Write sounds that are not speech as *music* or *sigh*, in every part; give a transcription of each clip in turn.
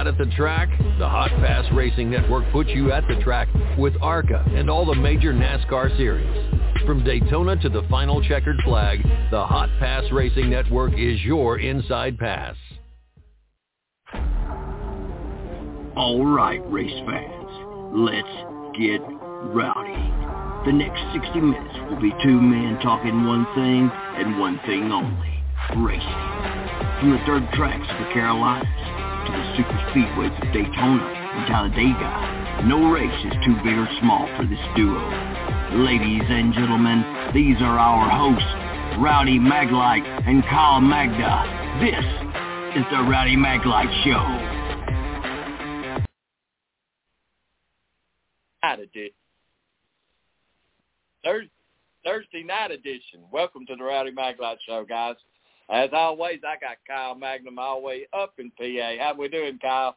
not at the track? The Hot Pass Racing Network puts you at the track with ARCA and all the major NASCAR series. From Daytona to the final checkered flag, the Hot Pass Racing Network is your inside pass. All right, race fans, let's get rowdy. The next 60 minutes will be two men talking one thing and one thing only, racing. From the dirt tracks of the Carolinas to the super speedways of Daytona and Talladega, no race is too big or small for this duo. Ladies and gentlemen, these are our hosts, Rowdy Maglite and Kyle Magda. This is the Rowdy Maglite Show. night edition. Thursday, Thursday night edition. Welcome to the Rowdy Maglite Show, guys. As always, I got Kyle Magnum all the way up in PA. How we doing, Kyle?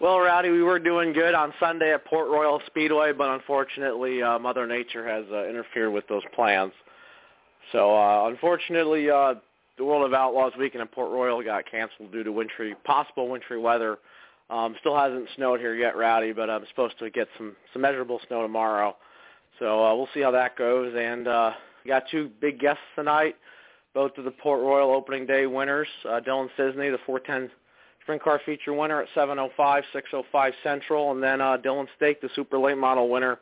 Well, Rowdy, we were doing good on Sunday at Port Royal Speedway, but unfortunately, uh, Mother Nature has uh, interfered with those plans. So, uh, unfortunately, uh, the World of Outlaws weekend in Port Royal got canceled due to wintry, possible wintry weather. Um, still hasn't snowed here yet, Rowdy, but I'm supposed to get some some measurable snow tomorrow. So uh, we'll see how that goes. And uh, we got two big guests tonight, both of the Port Royal opening day winners. Uh, Dylan Cisney, the 410 sprint car feature winner at 7:05, 6:05 Central, and then uh, Dillan Stake, the super late model winner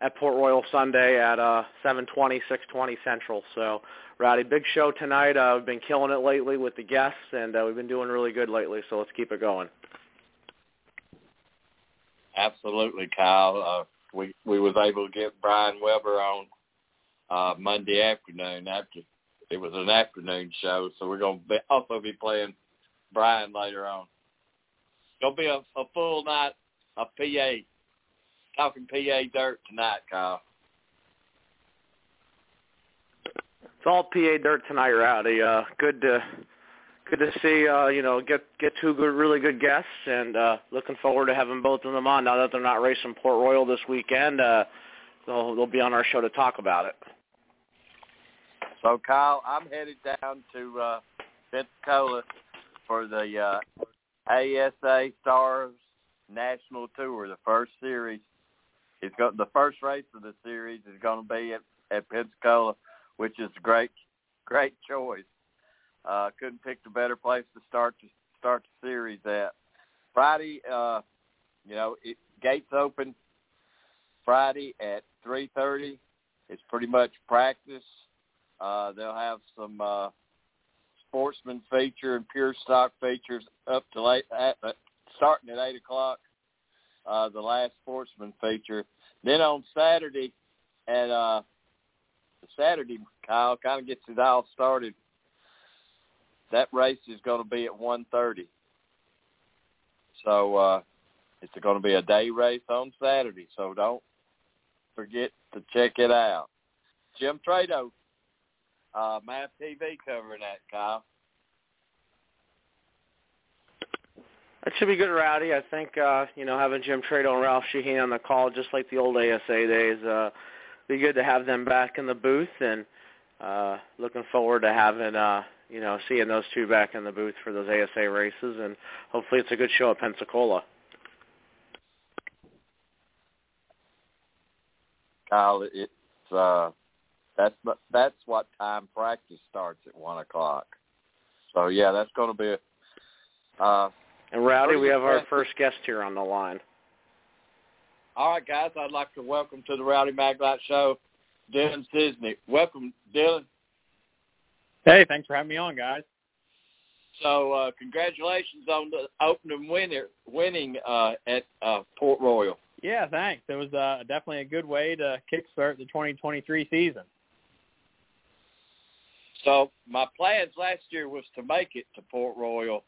at Port Royal Sunday at uh, 7:20, 6:20 Central. So, Rowdy, big show tonight. Uh, we've been killing it lately with the guests, and uh, we've been doing really good lately. So let's keep it going. Absolutely, Kyle. Uh, we we was able to get Brian Weber on uh, Monday afternoon after it was an afternoon show, so we're going to be, also be playing Brian later on. Going to be a, a full night of PA, talking PA dirt tonight, Kyle. It's all PA dirt tonight, Rowdy. Uh, good to good to see uh, you know get get two good really good guests and uh, looking forward to having both of them on. Now that they're not racing Port Royal this weekend, uh, they'll they'll be on our show to talk about it. So Kyle, I'm headed down to uh, Pensacola for the uh, ASA Stars National Tour, the first series. It's got the first race of the series is going to be at, at Pensacola, which is a great great choice. Uh, couldn't pick a better place to start to start the series at. Friday, uh, you know, it, gates open Friday at 3:30. It's pretty much practice. Uh, they'll have some uh, sportsman feature and pure stock features up to late, at, uh, starting at eight o'clock. Uh, the last sportsman feature. Then on Saturday, at uh, Saturday, Kyle kind of gets it all started that race is going to be at 1:30. So uh, it's going to be a day race on Saturday. So don't forget to check it out. Jim Tretow, uh, MAV TV covering that, Kyle. That should be good, Rowdy. I think uh, you know having Jim Tretow and Ralph Sheheen on the call, just like the old ASA days, uh, be good to have them back in the booth, and uh, looking forward to having uh, you know, seeing those two back in the booth for those ASA races, and hopefully it's a good show at Pensacola. Kyle, it's uh, that's that's what time practice starts at one o'clock. So yeah, that's going to be. A, uh, and Rowdy, we have our first guest here on the line. All right, guys, I'd like to welcome to the Rowdy Maglite Show, Dylan Cisney. Welcome, Dylan. Hey, thanks for having me on, guys. So, uh, congratulations on the opening winner, winning uh, at uh, Port Royal. Yeah, thanks. It was uh, definitely a good way to kickstart the 2023 season. So, my plans last year was to make it to Port Royal,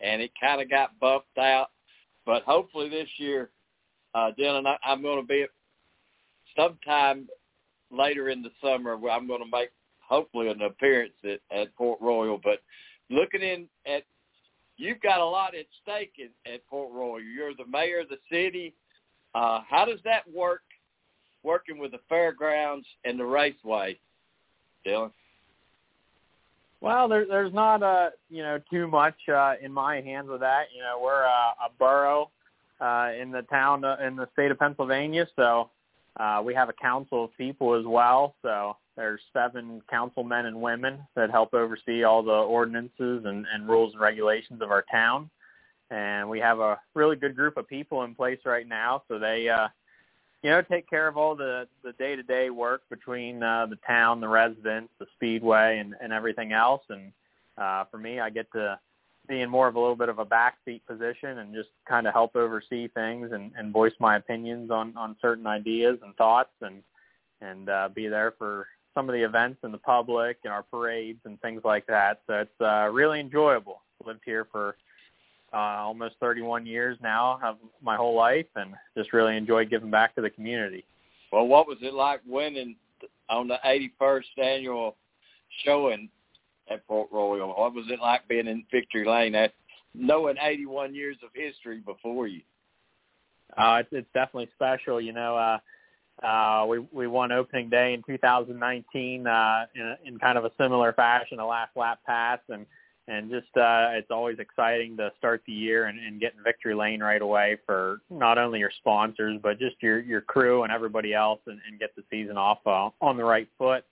and it kind of got bumped out. But hopefully this year, uh, Dylan, I, I'm going to be at sometime later in the summer where I'm going to make hopefully an appearance at, at Port Royal. But looking in at, you've got a lot at stake at, at Port Royal. You're the mayor of the city. Uh, how does that work, working with the fairgrounds and the raceway, Dylan? Well, there, there's not uh you know too much uh, in my hands with that. You know, we're uh, a borough uh, in the town uh, in the state of Pennsylvania, so uh, we have a council of people as well. So there's seven councilmen and women that help oversee all the ordinances and, and rules and regulations of our town. And we have a really good group of people in place right now, so they uh, you know, take care of all the the day to day work between uh, the town, the residents, the speedway, and and everything else. And uh, for me, I get to be in more of a little bit of a backseat position and just kind of help oversee things and, and voice my opinions on on certain ideas and thoughts, and and uh, be there for some of the events in the public and our parades and things like that. So it's uh, really enjoyable. Lived here for uh, almost 31 years now of my whole life, and just really enjoy giving back to the community. Well, what was it like winning on the 81st annual showing at Port Royal? What was it like being in Victory Lane, at knowing 81 years of history before you? Uh, it's, it's definitely special. You know, uh, uh, we we won opening day in 2019 uh, in, in kind of a similar fashion, a last lap pass, and and just uh, it's always exciting to start the year and, and get in victory lane right away for not only your sponsors but just your your crew and everybody else and, and get the season off uh, on the right foot.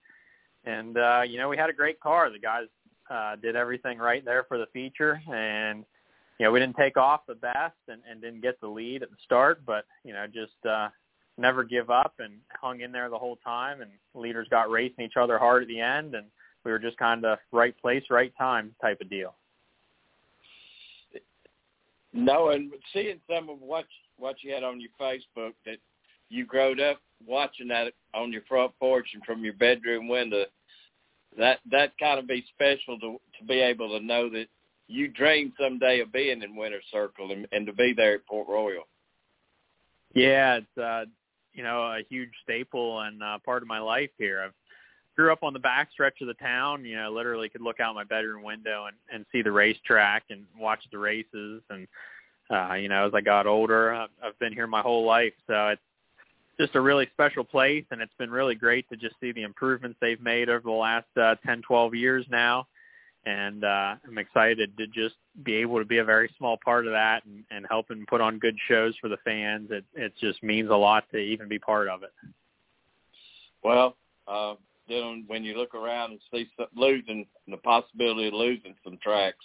And uh, you know we had a great car. The guys uh, did everything right there for the feature, and you know we didn't take off the best and, and didn't get the lead at the start, but you know just uh, never give up and hung in there the whole time. And leaders got racing each other hard at the end and we were just kind of right place, right time type of deal. No, and seeing some of what what you had on your Facebook that you growed up watching that on your front porch and from your bedroom window, that that kind of be special to to be able to know that you dreamed someday of being in Winter Circle and, and to be there at Port Royal. Yeah, it's uh, you know a huge staple and uh, part of my life here. I've grew up on the back stretch of the town. You know, literally could look out my bedroom window and, and see the racetrack and watch the races. And uh, you know, as I got older, I've, been here my whole life, so it's just a really special place. And it's been really great to just see the improvements they've made over the last uh, 10, 12 years now. And uh, I'm excited to just be able to be a very small part of that and, and helping put on good shows for the fans. It it just means a lot to even be part of it. Well, uh, Dylan, when you look around and see some, losing the possibility of losing some tracks,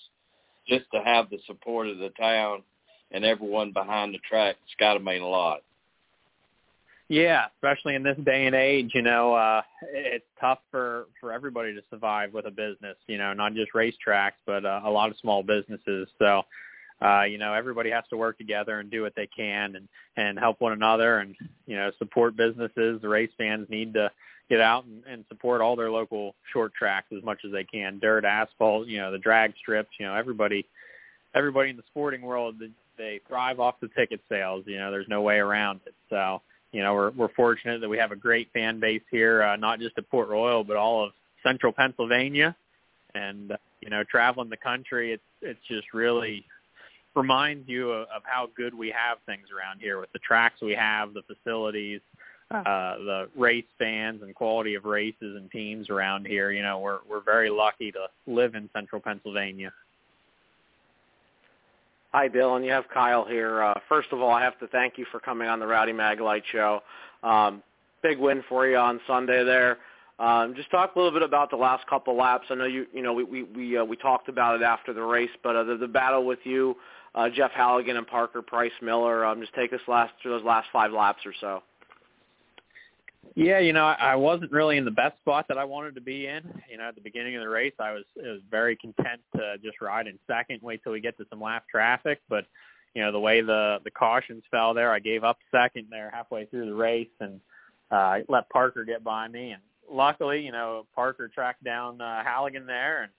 just to have the support of the town and everyone behind the track, it's got to mean a lot. Yeah, especially in this day and age, you know, uh it's tough for for everybody to survive with a business, you know, not just racetracks, but uh, a lot of small businesses. So, uh, you know, everybody has to work together and do what they can and and help one another and you know support businesses. The race fans need to get out and, and support all their local short tracks as much as they can. Dirt, asphalt, you know, the drag strips. You know, everybody everybody in the sporting world they thrive off the ticket sales. You know, there's no way around it. So you know, we're we're fortunate that we have a great fan base here, uh, not just at Port Royal, but all of Central Pennsylvania. And uh, you know, traveling the country, it's it's just really reminds you of, of how good we have things around here with the tracks we have, the facilities, uh, the race fans and quality of races and teams around here. You know, we're we're very lucky to live in Central Pennsylvania. Hi, Bill, and You have Kyle here. Uh, first of all, I have to thank you for coming on the Rowdy Maglite show. Um, big win for you on Sunday there. Um, just talk a little bit about the last couple laps. I know you you know we we we, uh, we talked about it after the race, but uh, the, the battle with you, uh, Jeff Halligan and Parker Price Miller. Um, just take us last through those last five laps or so. Yeah, you know, I wasn't really in the best spot that I wanted to be in. You know, at the beginning of the race, I was, I was very content to just ride in second, wait till we get to some lap traffic. But you know, the way the the cautions fell there, I gave up second there halfway through the race and uh, let Parker get by me. And luckily, you know, Parker tracked down uh, Halligan there, and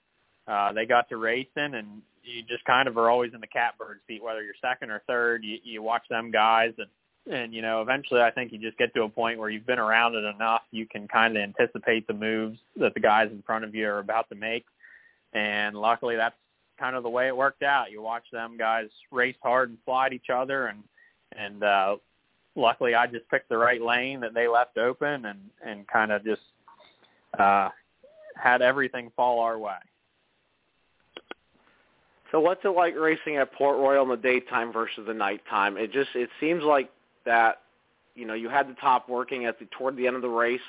uh, they got to racing. And you just kind of are always in the catbird seat, whether you're second or third. You, you watch them guys and and you know eventually I think you just get to a point where you've been around it enough you can kind of anticipate the moves that the guys in front of you are about to make and luckily that's kind of the way it worked out you watch them guys race hard and slide each other and and uh luckily I just picked the right lane that they left open and and kind of just uh had everything fall our way So what's it like racing at Port Royal in the daytime versus the nighttime? It just it seems like that you know you had the top working at the toward the end of the race,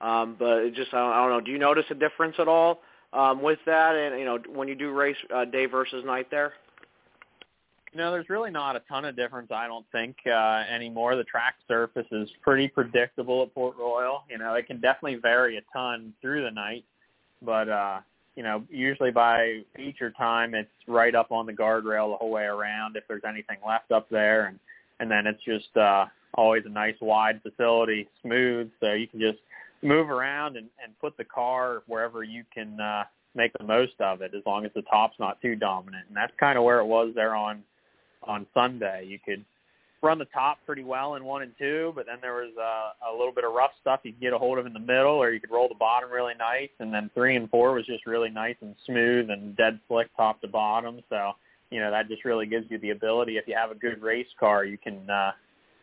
um, but it just I don't, I don't know. Do you notice a difference at all um, with that? And you know when you do race uh, day versus night there? You know, there's really not a ton of difference, I don't think, uh, anymore. The track surface is pretty predictable at Port Royal. You know, it can definitely vary a ton through the night, but uh, you know, usually by feature time, it's right up on the guardrail the whole way around. If there's anything left up there, and and then it's just uh, always a nice wide facility, smooth, so you can just move around and, and put the car wherever you can uh, make the most of it, as long as the top's not too dominant. And that's kind of where it was there on on Sunday. You could run the top pretty well in one and two, but then there was uh, a little bit of rough stuff you could get a hold of in the middle, or you could roll the bottom really nice, and then three and four was just really nice and smooth and dead slick top to bottom. So you know that just really gives you the ability if you have a good race car, you can uh,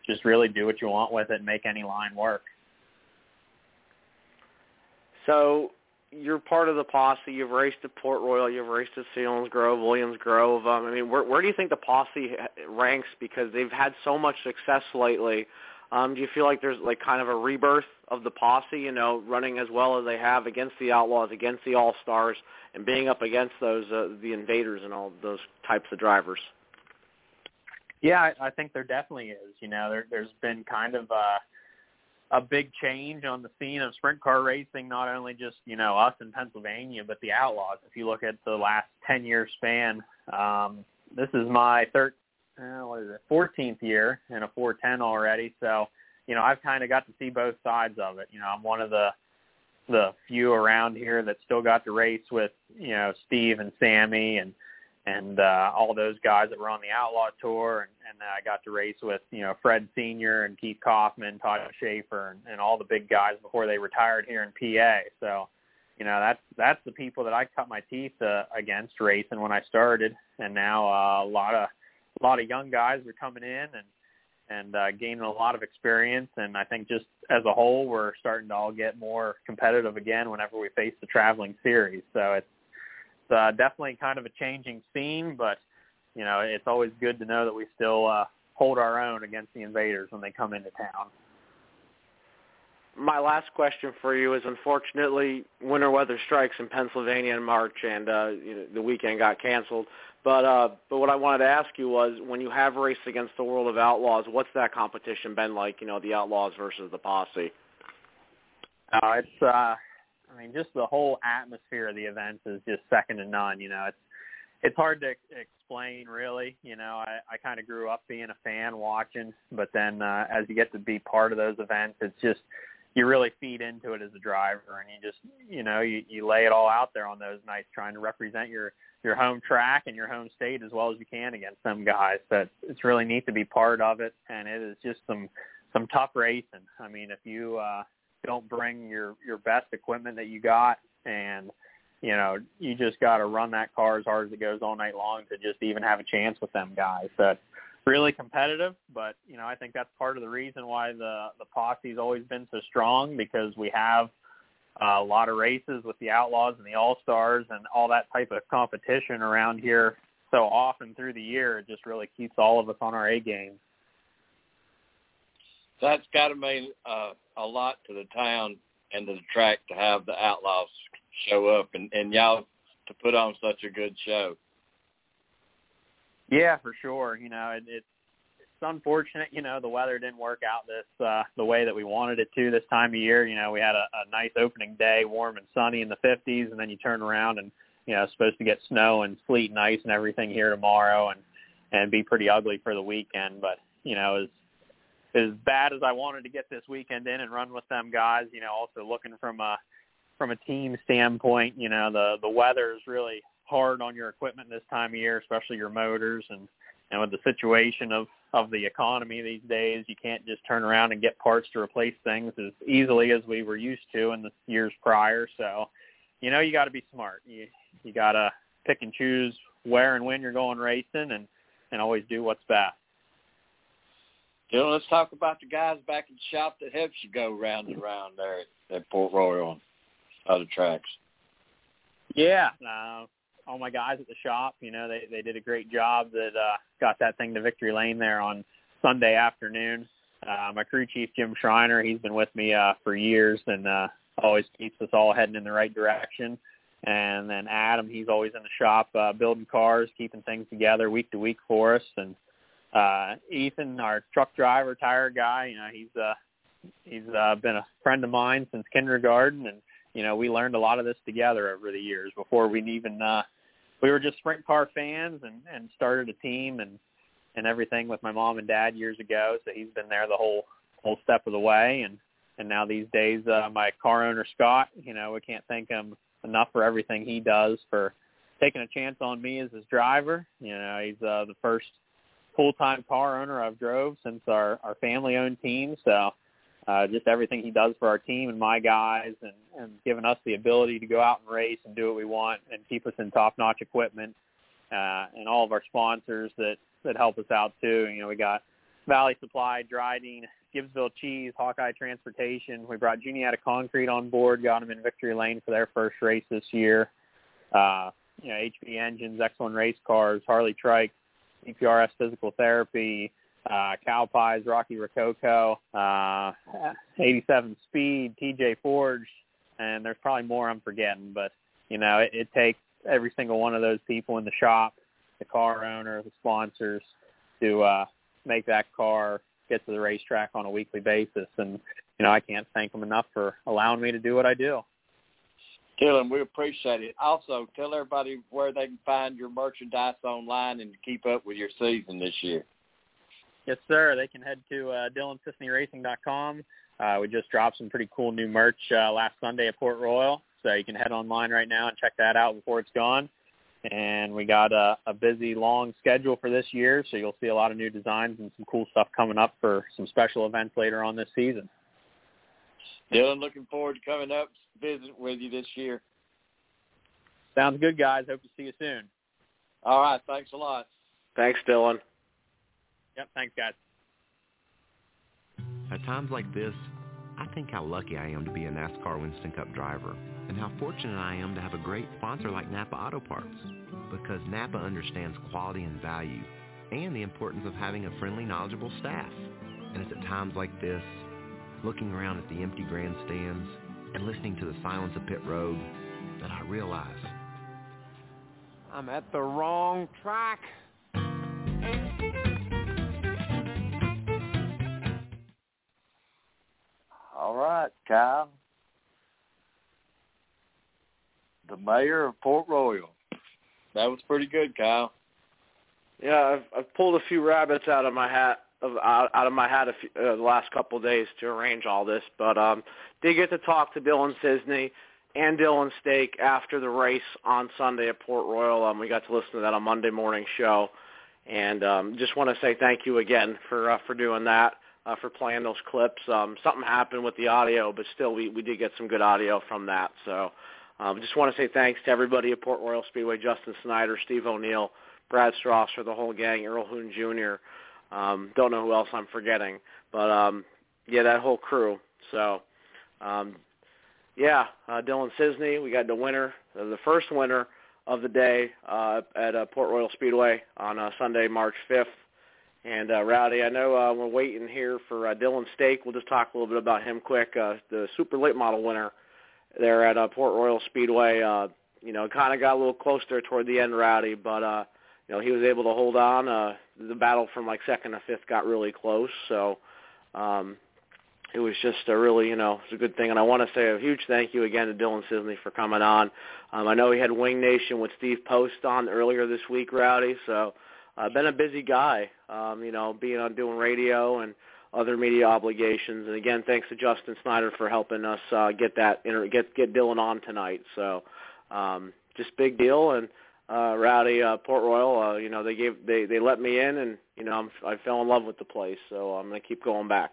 just really do what you want with it and make any line work. So you're part of the posse. You've raced at Port Royal. You've raced at Selinsgrove, Williams Grove. Um, I mean, where, where do you think the posse ranks? Because they've had so much success lately. Um, do you feel like there's like kind of a rebirth of the posse? You know, running as well as they have against the Outlaws, against the All Stars, and being up against those uh, the Invaders and all those types of drivers. Yeah, I, I think there definitely is. You know, there, there's been kind of. Uh, a big change on the scene of sprint car racing, not only just, you know, us in Pennsylvania, but the Outlaws. If you look at the last 10 year span, um, this is my third, uh, what is it, 14th year in a 410 already. So, you know, I've kind of got to see both sides of it. You know, I'm one of the, the few around here that still got to race with, you know, Steve and Sammy and, and uh, all those guys that were on the Outlaw Tour, and, and I got to race with you know Fred Senior and Keith Kauffman, Todd Shaffer, and, and all the big guys before they retired here in PA. So, you know that's that's the people that I cut my teeth uh, against racing when I started, and now uh, a lot of a lot of young guys are coming in and and uh, gaining a lot of experience. And I think just as a whole, we're starting to all get more competitive again whenever we face the traveling series. So it's uh, definitely kind of a changing scene, but you know it's always good to know that we still uh, hold our own against the invaders when they come into town. My last question for you is: unfortunately, winter weather strikes in Pennsylvania in March, and uh, you know, the weekend got canceled. But uh, but what I wanted to ask you was, when you have raced against the World of Outlaws, what's that competition been like? You know, the Outlaws versus the Posse. Uh, it's uh, I mean, just the whole atmosphere of the events is just second to none. You know, it's it's hard to explain really. You know, I, I kind of grew up being a fan watching, but then uh, as you get to be part of those events, it's just you really feed into it as a driver, and you just you know you you lay it all out there on those nights, trying to represent your your home track and your home state as well as you can against some guys. But it's really neat to be part of it, and it is just some some tough racing. I mean, if you uh, don't bring your your best equipment that you got. And you know you just got to run that car as hard as it goes all night long to just even have a chance with them guys. So it's really competitive but you know i think that's part of the reason why the the posse's always been so strong because we have uh, a lot of races with the outlaws and the all stars and all that type of competition around here so often through the year. It just really keeps all of us on our a game that's got to mean uh, a lot to the town and to the track to have the Outlaws show up and, and y'all to put on such a good show. Yeah, for sure. You know, it, it's it's unfortunate. You know, the weather didn't work out this uh, the way that we wanted it to this time of year. You know, we had a, a nice opening day, warm and sunny in the 50s, and then you turn around and you know, supposed to get snow and sleet and ice and everything here tomorrow, and and be pretty ugly for the weekend. But you know, as as bad as I wanted to get this weekend in and run with them guys, you know, also looking from a from a team standpoint, you know, the the weather is really hard on your equipment this time of year, especially your motors and and with the situation of of the economy these days, you can't just turn around and get parts to replace things as easily as we were used to in the years prior. So, you know, you got to be smart. You you got to pick and choose where and when you're going racing and and always do what's best. You know, let's talk about the guys back in the shop that helps you go round and round there at, at Port Royal and other tracks. Yeah, uh, all my guys at the shop. You know, they they did a great job that uh, got that thing to victory lane there on Sunday afternoon. Uh, my crew chief Jim Schreiner, he's been with me uh, for years and uh, always keeps us all heading in the right direction. And then Adam, he's always in the shop uh, building cars, keeping things together week to week for us. And uh, Ethan, our truck driver, tire guy, you know, he's uh, he's uh, been a friend of mine since kindergarten, and you know, we learned a lot of this together over the years before we even uh, we were just sprint car fans and and started a team and and everything with my mom and dad years ago. So he's been there the whole whole step of the way, and and now these days, uh, my car owner Scott, you know, we can't thank him enough for everything he does for taking a chance on me as his driver. You know, he's uh, the first full-time car owner I've drove since our our family-owned team. So uh, just everything he does for our team and my guys, and and giving us the ability to go out and race and do what we want and keep us in top-notch equipment. Uh, and all of our sponsors that that help us out too. You know, we got Valley Supply, Dryden, Gibbsville Cheese, Hawkeye Transportation. We brought Juniata Concrete on board, got them in victory lane for their first race this year. Uh, you know, HB Engines, X1 Race Cars, Harley Trike, EPRS Physical Therapy, uh, Cow Pies, Rocky Rococo, uh, 87 Speed, TJ Forge, and there's probably more I'm forgetting, but you know, it, it takes every single one of those people in the shop, the car owner, the sponsors, to uh, make that car get to the racetrack on a weekly basis. And you know, I can't thank them enough for allowing me to do what I do. Dylan, we appreciate it. Also, tell everybody where they can find your merchandise online and keep up with your season this year. Yes, sir. They can head to uh, DylanCisneyRacing.com. Uh, we just dropped some pretty cool new merch uh, last Sunday at Port Royal, so you can head online right now and check that out before it's gone. And we got a, a busy, long schedule for this year, so you'll see a lot of new designs and some cool stuff coming up for some special events later on this season. Dylan, looking forward to coming up visit with you this year. Sounds good, guys. Hope to see you soon. All right. Thanks a lot. Thanks, Dylan. Yep. Thanks, guys. At times like this, I think how lucky I am to be a NASCAR Winston Cup driver and how fortunate I am to have a great sponsor like Napa Auto Parts because Napa understands quality and value and the importance of having a friendly, knowledgeable staff. And it's at times like this, looking around at the empty grandstands and listening to the silence of pit road, that I realize I'm at the wrong track. All right, Kyle. The mayor of Port Royal. That was pretty good, Kyle. Yeah, I've, I've pulled a few rabbits out of my hat of out, out of my head a few, uh, the last couple of days to arrange all this, but um, did get to talk to Dylan Cisney and Dillan Stake after the race on Sunday at Port Royal. Um, we got to listen to that on Monday morning show, and um, just want to say thank you again for uh, for doing that, uh, for playing those clips. Um, something happened with the audio, but still we we did get some good audio from that. So um, just want to say thanks to everybody at Port Royal Speedway, Justin Snyder, Steve O'Neill, Brad Strasser, the whole gang, Earl Hoon Jr. Um, don't know who else I'm forgetting, but um, yeah, that whole crew. So um, yeah, uh, Dylan Cisney. We got the winner, uh, the first winner of the day uh, at uh, Port Royal Speedway on uh, Sunday, March 5th. And uh, Rowdy, I know uh, we're waiting here for uh, Dillan Stake. We'll just talk a little bit about him quick. Uh, the super late model winner there at uh, Port Royal Speedway. Uh, you know, kind of got a little close there toward the end, Rowdy, but uh, you know he was able to hold on. Uh, the battle from like second to fifth got really close. So um, it was just a really, you know, it's a good thing. And I want to say a huge thank you again to Dylan Cisney for coming on. Um, I know he had Wing Nation with Steve Post on earlier this week, Rowdy. So uh, been a busy guy, um, you know, being on doing radio and other media obligations. And again, thanks to Justin Snyder for helping us uh, get that get get Dylan on tonight. So um, just big deal. And uh, Rowdy uh, Port Royal, uh, you know, they gave they they let me in, and you know, I'm, I fell in love with the place. So I'm gonna keep going back.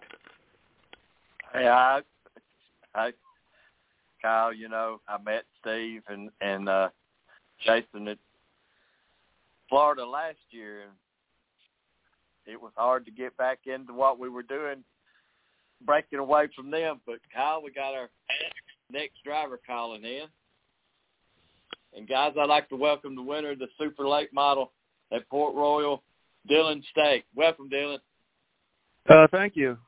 Yeah, I, I, Kyle, you know, I met Steve and and uh, Jason at Florida last year, and it was hard to get back into what we were doing, breaking away from them. But Kyle, we got our next driver calling in. And guys, I'd like to welcome the winner of the Super Late Model at Port Royal, Dillan Stake. Welcome, Dillan. Uh, thank you.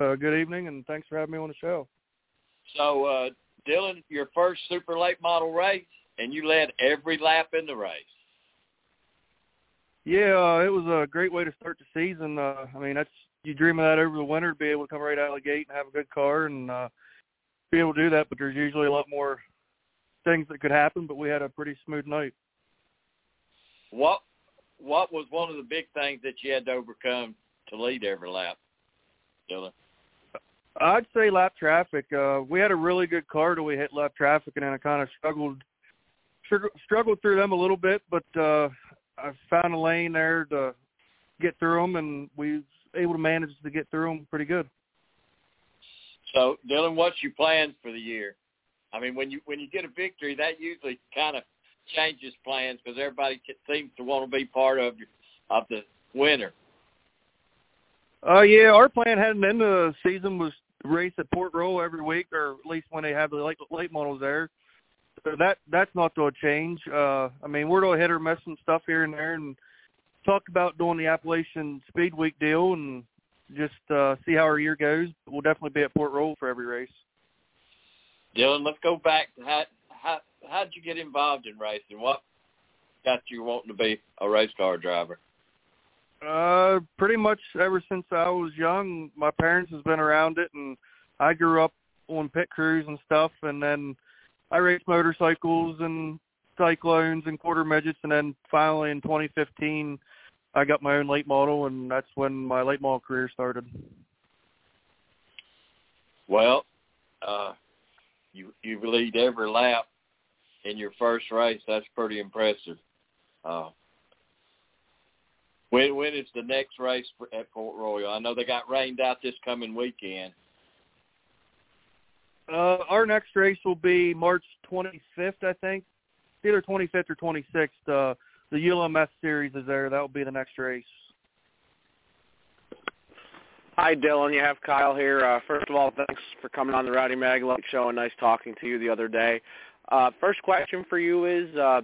Uh, good evening, and thanks for having me on the show. So, uh, Dillan, your first Super Late Model race, and you led every lap in the race. Yeah, uh, it was a great way to start the season. Uh, I mean, that's you dream of that over the winter to be able to come right out of the gate and have a good car and uh, be able to do that. But there's usually a lot more things that could happen. But we had a pretty smooth night. What What was one of the big things that you had to overcome to lead every lap, Dillan? I'd say lap traffic. Uh, we had a really good car till we hit lap traffic, and then I kind of struggled struggled through them a little bit. But uh, I found a lane there to get through them, and we was able to manage to get through them pretty good. So, Dillan, what's your plans for the year? I mean, when you when you get a victory, that usually kind of changes plans because everybody seems to want to be part of of the winner. Uh, yeah, our plan heading into the season was race at Port Royal every week, or at least when they have the late late models there. So that that's not going to change. Uh, I mean, we're going to hit or miss some stuff here and there, and talk about doing the Appalachian Speed Week deal, and just uh, see how our year goes. We'll definitely be at Port Royal for every race. Dillan, let's go back. To how how how'd you get involved in racing? What got you wanting to be a race car driver? Uh, pretty much ever since I was young, my parents has been around it, and I grew up on pit crews and stuff, and then I raced motorcycles and cyclones and quarter midgets, and then finally in 2015, I got my own late model, and that's when my late model career started. Well, uh, you you lead every lap in your first race. That's pretty impressive. Uh, when when is the next race at Port Royal? I know they got rained out this coming weekend. Uh, our next race will be March 25th, I think. Either 25th or 26th. Uh, the ULMS series is there. That will be the next race. Hi, Dillan. You have Kyle here. Uh, first of all, thanks for coming on the Rowdy Mag Show and nice talking to you the other day. Uh, first question for you is, uh,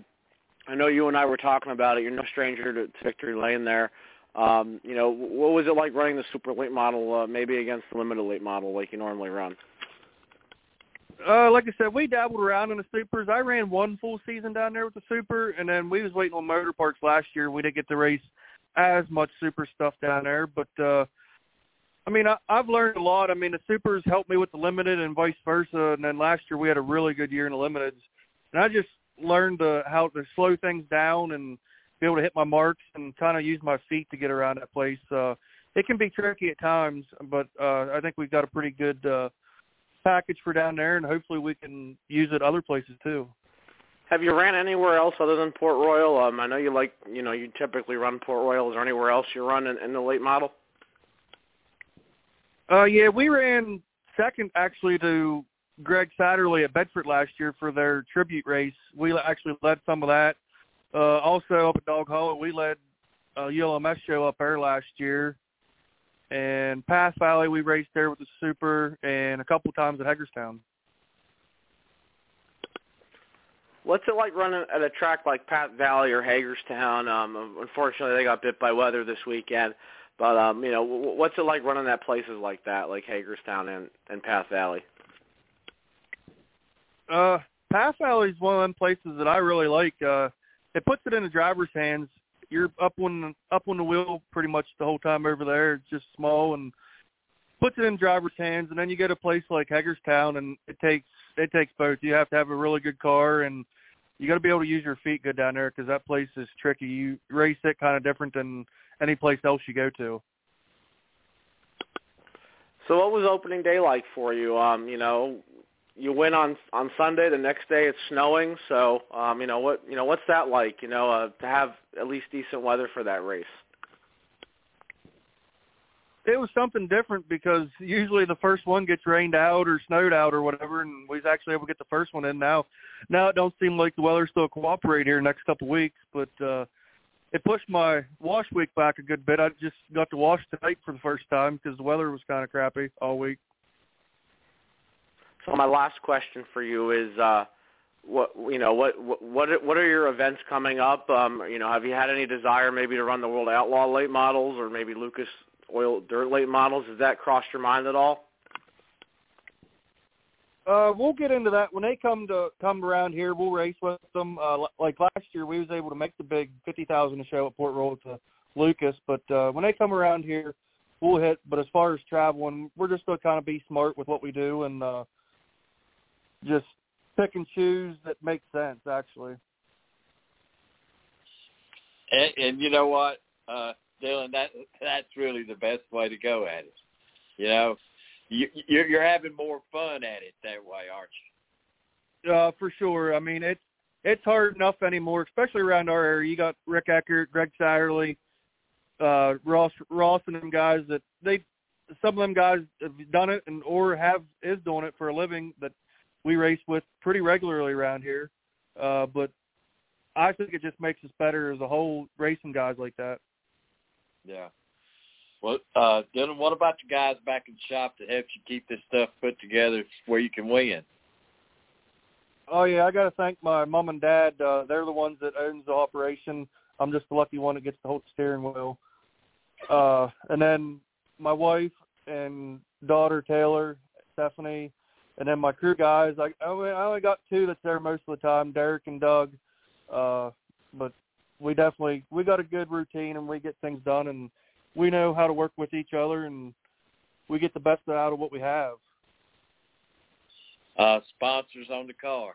I know you and I were talking about it. You're no stranger to, to Victory Lane there. Um, you know, what was it like running the super late model, uh, maybe against the limited late model like you normally run? Uh, like I said, we dabbled around in the supers. I ran one full season down there with the super, and then we was waiting on motor parts last year. We didn't get to race as much super stuff down there, but uh, I mean, I, I've learned a lot. I mean, the supers helped me with the limited and vice versa. And then last year we had a really good year in the limiteds, and I just learned uh, how to slow things down and be able to hit my marks and kind of use my feet to get around that place. Uh, it can be tricky at times, but uh, I think we've got a pretty good uh, package for down there, and hopefully we can use it other places too. Have you ran anywhere else other than Port Royal? Um, I know you like, you know, you typically run Port Royal. Is there anywhere else you run in, in the late model? Uh, yeah, we ran second actually to Greg Satterlee at Bedford last year for their tribute race. We actually led some of that. Uh, also up at Dog Hollow, we led a ULMS show up there last year. And Path Valley, we raced there with the Super, and a couple times at Hagerstown. What's it like running at a track like Path Valley or Hagerstown? Um, unfortunately, they got bit by weather this weekend. But um, you know, what's it like running at places like that, like Hagerstown and, and Path Valley? Uh, Path Valley is one of them places that I really like. Uh, it puts it in the driver's hands. You're up on up on the wheel pretty much the whole time over there. It's just small and puts it in driver's hands. And then you go to a place like Hagerstown, and it takes it takes both. You have to have a really good car, and you got to be able to use your feet good down there because that place is tricky. You race it kind of different than any place else you go to. So what was opening day like for you? Um, you know, you win on on Sunday. The next day it's snowing. So, um, you know what you know what's that like? You know, uh, to have at least decent weather for that race. It was something different because usually the first one gets rained out or snowed out or whatever, and we was actually able to get the first one in. Now, now it don't seem like the weather still cooperate here next couple weeks, but uh, it pushed my wash week back a good bit. I just got to wash tonight for the first time because the weather was kind of crappy all week. So my last question for you is, uh, what you know what what what are your events coming up? Um, you know, have you had any desire maybe to run the World Outlaw late models or maybe Lucas Oil Dirt late models? Has that crossed your mind at all? Uh, we'll get into that when they come to come around here. We'll race with them. Uh, like last year, we was able to make the big fifty thousand show at Port Royal to Lucas. But uh, when they come around here, we'll hit. But as far as traveling, we're just going to kind of be smart with what we do and uh, just pick and choose that makes sense. Actually. And, and you know what, uh, Dillan, that that's really the best way to go at it. You know, you, you're, having more fun at it that way, aren't you? Uh, for sure. I mean, it's it's hard enough anymore, especially around our area. You got Rick Eckert, Greg Satterlee, uh, Ross Ross and them guys that they some of them guys have done it and or have is doing it for a living that we race with pretty regularly around here. Uh, but I think it just makes us better as a whole racing guys like that. Yeah. Well, uh, Dillan, what about the guys back in the shop that helps you keep this stuff put together where you can win? Oh yeah, I got to thank my mom and dad. Uh, they're the ones that owns the operation. I'm just the lucky one that gets to hold the steering wheel. Uh, and then my wife and daughter Taylor, Stephanie, and then my crew guys. I I only got two that's there most of the time, Derek and Doug. Uh, but we definitely we got a good routine and we get things done and we know how to work with each other and we get the best out of what we have. Uh, sponsors on the car.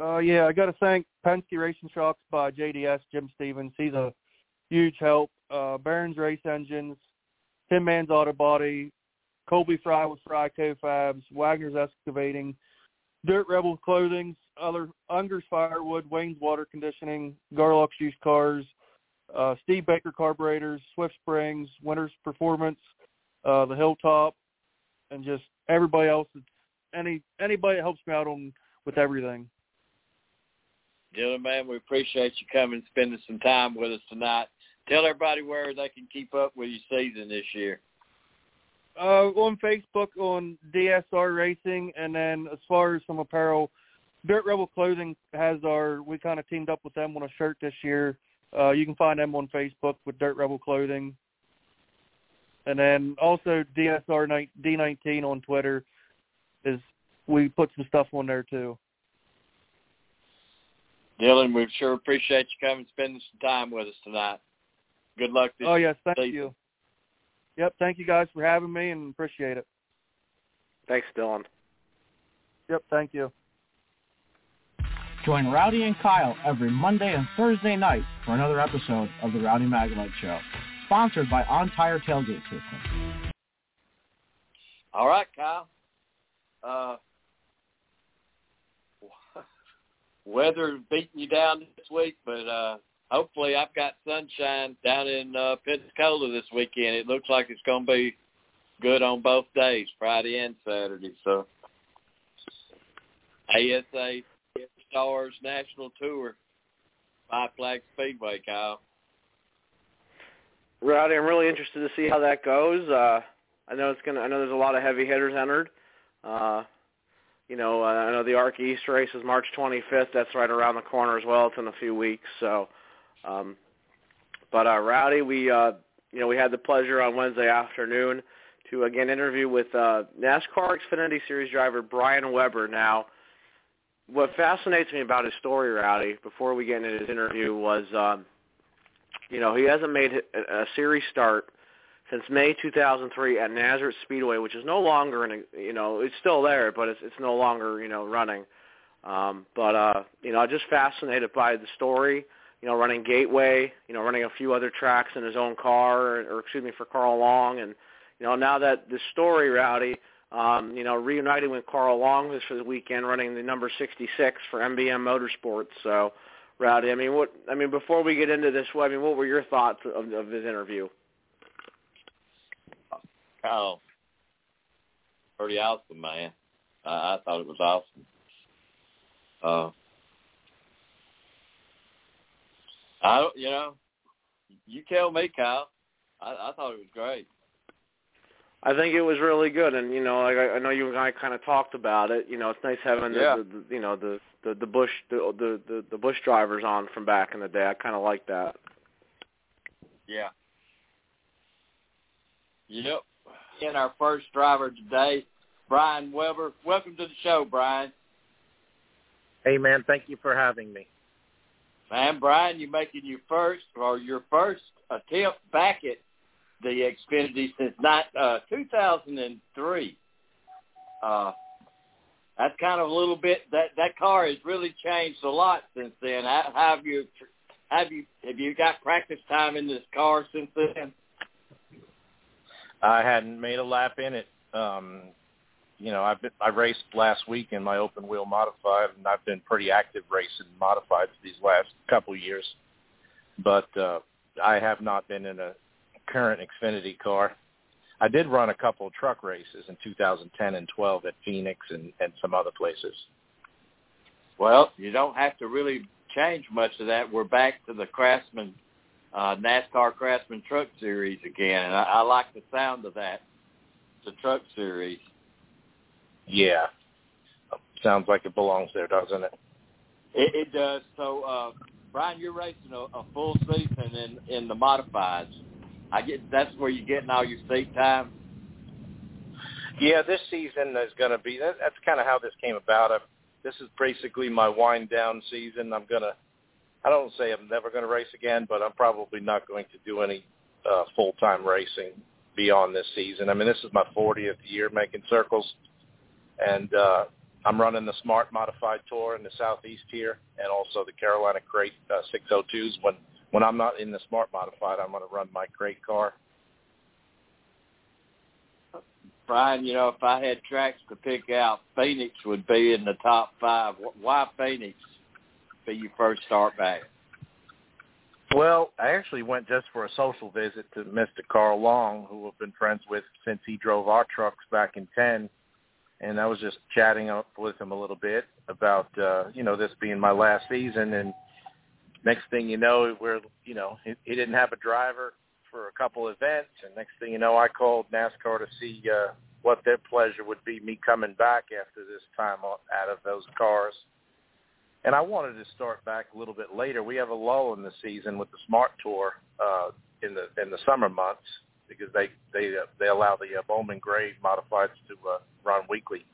Uh, yeah, I got to thank Penske Racing Shocks by JDS, Jim Stevens. He's a huge help. Uh, Barron's Race Engines, Tim Man's Auto Body, Colby Fry with Fry Co-Fabs, Wagner's Excavating, Dirt Rebel Clothing, other Unger's Firewood, Wayne's Water Conditioning, Garlock's Used Cars, uh, Steve Baker Carburetors, Swift Springs, Winter's Performance, uh, the Hilltop, and just everybody else. Any anybody that helps me out on with everything. Dillan, man, we appreciate you coming and spending some time with us tonight. Tell everybody where they can keep up with your season this year. Uh, on Facebook on DSR Racing, and then as far as some apparel, Dirt Rebel Clothing has our. We kind of teamed up with them on a shirt this year. Uh, you can find them on Facebook with Dirt Rebel Clothing, and then also DSR D19 on Twitter. Is we put some stuff on there too. Dillan, we sure appreciate you coming, spending some time with us tonight. Good luck this Oh yes, thank season. you. Yep, thank you guys for having me and appreciate it. Thanks, Dillan. Yep, thank you. Join Rowdy and Kyle every Monday and Thursday night for another episode of the Rowdy Maglite Show, sponsored by On Tire Tailgate System. All right, Kyle. Uh, *laughs* weather beating you down this week, but uh, hopefully I've got sunshine down in uh, Pensacola this weekend. It looks like it's going to be good on both days, Friday and Saturday. So ASA Stars National Tour, Five Flag Speedway, Kyle. Rowdy, I'm really interested to see how that goes. Uh, I know it's gonna. I know there's a lot of heavy hitters entered. Uh, you know, uh, I know the ARCA East race is March 25th. That's right around the corner as well. It's in a few weeks. So, um, but uh, Rowdy, we uh, you know we had the pleasure on Wednesday afternoon to again interview with uh, NASCAR Xfinity Series driver Brian Weber. Now, what fascinates me about his story, Rowdy, before we get into his interview, was um, you know he hasn't made a, series start since May 2003 at Nazareth Speedway, which is no longer in a, you know it's still there, but it's it's no longer you know running. Um, but uh, you know, just fascinated by the story. You know, running Gateway, you know, running a few other tracks in his own car, or, or excuse me, for Carl Long, and you know, now that the story, Rowdy, um, you know, reuniting with Carl Long this for the weekend, running the number 66 for MBM Motorsports. So, Rowdy, I mean, what I mean before we get into this, I mean, what were your thoughts of, of his interview? Oh, pretty awesome, man. Uh, I thought it was awesome. Uh, I you know, you tell me, Kyle. I, I thought it was great. I think it was really good, and you know, like I, I know you and I kind of talked about it. You know, it's nice having Yeah. the, the, the you know the the the Busch the the the, the Busch drivers on from back in the day. I kind of like that. Yeah. Yep. And our first driver today, Brian Weber. Welcome to the show, Brian. Hey man, thank you for having me. Man, Brian, you're making your first or your first attempt back at the Xfinity since not, uh, 2003. Uh, that's kind of a little bit that that car has really changed a lot since then. Have you have you have you got practice time in this car since then? I hadn't made a lap in it. Um, you know, I've been, I raced last week in my open wheel modified, and I've been pretty active racing modifieds these last couple years. But uh, I have not been in a current Xfinity car. I did run a couple of truck races in 2010 and 12 at Phoenix and, and some other places. Well, you don't have to really change much of that. We're back to the Craftsman uh, NASCAR Craftsman Truck Series again, and I, I like the sound of that. The Truck Series. Yeah, sounds like it belongs there, doesn't it? It, it does. So, uh, Brian, you're racing a, a full season in in the modifieds. I get that's where you're getting all your seat time. Yeah, this season is going to be. That, that's kind of how this came about. i this is basically my wind down season. I'm gonna. I don't say I'm never going to race again, but I'm probably not going to do any uh, full time racing beyond this season. I mean, this is my 40th year making circles, and uh, I'm running the Smart Modified Tour in the Southeast here, and also the Carolina Crate uh, 602s. When when I'm not in the Smart Modified, I'm going to run my crate car. Brian, you know, if I had tracks to pick out, Phoenix would be in the top five. Why Phoenix be your first start back? Well, I actually went just for a social visit to Mr. Carl Long, who I've been friends with since he drove our trucks back in 10. And I was just chatting up with him a little bit about, uh, you know, this being my last season. And next thing you know, we're, you know, he, he didn't have a driver for a couple events. And next thing you know, I called NASCAR to see uh, what their pleasure would be me coming back after this time out of those cars. And I wanted to start back a little bit later. We have a lull in the season with the Smart Tour uh, in the in the summer months because they they uh, they allow the uh, Bowman Gray modifieds to uh, run weekly.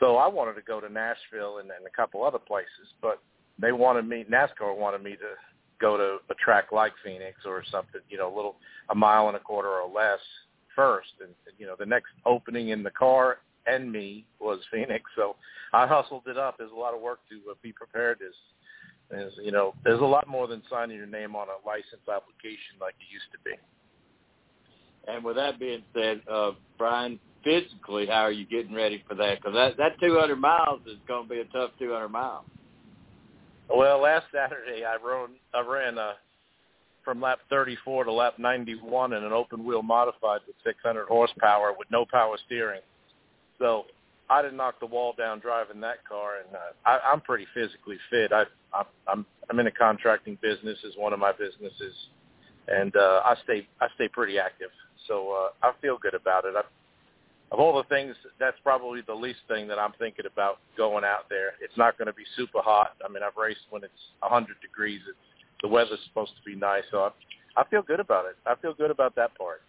So I wanted to go to Nashville and, and a couple other places, but they wanted me NASCAR wanted me to go to a track like Phoenix or something, you know, a little a mile and a quarter or less first. And you know, the next opening in the car and me was *laughs* Phoenix. So I hustled it up. There's a lot of work to uh, be prepared. As, as you know, there's a lot more than signing your name on a license application like it used to be. And with that being said, uh, Brian, physically, how are you getting ready for that? Because that that 200 miles is going to be a tough 200 miles. Well, last Saturday I ran I ran uh, from lap 34 to lap 91 in an open wheel modified with 600 horsepower with no power steering. So I didn't knock the wall down driving that car, and uh, I, I'm pretty physically fit. I, I I'm I'm in a contracting business is one of my businesses, and uh, I stay I stay pretty active. So uh, I feel good about it. I, of all the things, that's probably the least thing that I'm thinking about going out there. It's not going to be super hot. I mean, I've raced when it's 100 degrees. It's the weather's supposed to be nice, so I, I feel good about it. I feel good about that part.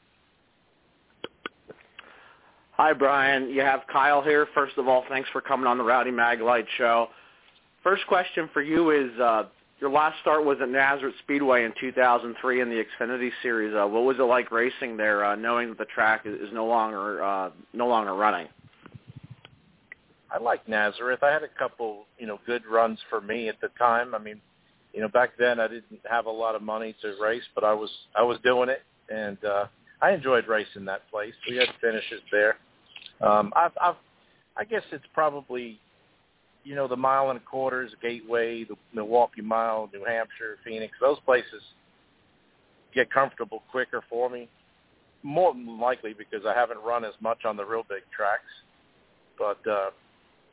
Hi, Brian. You have Kyle here. First of all, thanks for coming on the Rowdy Maglite show. First question for you is, uh, your last start was at Nazareth Speedway in 2003 in the Xfinity Series. Uh, what was it like racing there, uh, knowing that the track is, is no longer uh, no longer running? I like Nazareth. I had a couple, you know, good runs for me at the time. I mean, you know, back then I didn't have a lot of money to race, but I was I was doing it, and uh, I enjoyed racing that place. We had finishes there. Um, I've, I've, I guess it's probably, you know, the mile and a quarters, Gateway, the Milwaukee Mile, New Hampshire, Phoenix. Those places get comfortable quicker for me. More than likely because I haven't run as much on the real big tracks, but uh,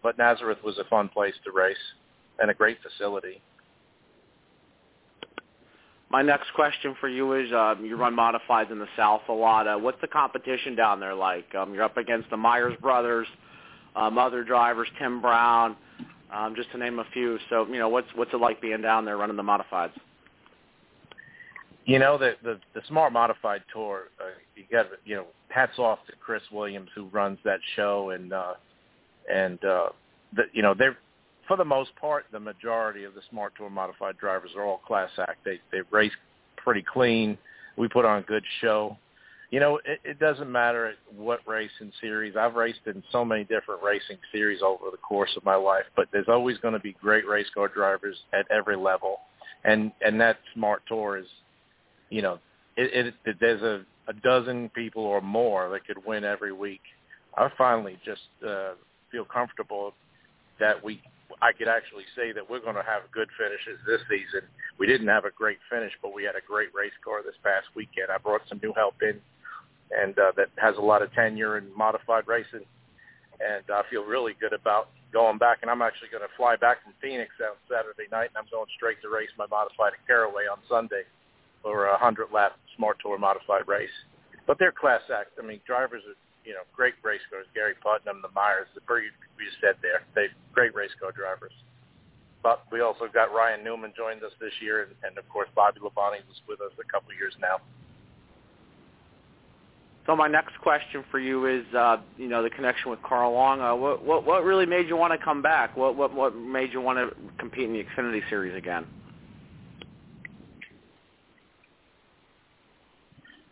but Nazareth was a fun place to race and a great facility. My next question for you is, um, you run modifieds in the South a lot. Uh, what's the competition down there like? Um, you're up against the Myers brothers, um, other drivers, Tim Brown, um, just to name a few. So, you know, what's what's it like being down there running the modifieds? You know the the, the Smart Modified Tour. Uh, you got you know hats off to Chris Williams who runs that show, and uh, and uh, the, you know they're for the most part the majority of the Smart Tour Modified drivers are all class act. They they race pretty clean. We put on a good show. You know, it, it doesn't matter what race and series. I've raced in so many different racing series over the course of my life, but there's always going to be great race car drivers at every level, and and that Smart Tour is you know, it, it, it there's a, a dozen people or more that could win every week. I finally just uh, feel comfortable that we I could actually say that we're going to have good finishes this season. We didn't have a great finish, but we had a great race car this past weekend. I brought some new help in, and uh, that has a lot of tenure in modified racing, and I feel really good about going back. And I'm actually going to fly back from Phoenix on Saturday night, and I'm going straight to race my modified at Caraway on Sunday or a hundred lap Smart Tour modified race. But they're class act. I mean, drivers are you know great race cars. Gary Putnam, the Myers, the Berg we said there. They great race car drivers. But we also got Ryan Newman joined us this year, and, and of course Bobby Labonte was with us a couple of years now. So my next question for you is, uh, you know, the connection with Carl Long. Uh, what, what what really made you want to come back? What what what made you want to compete in the Xfinity Series again?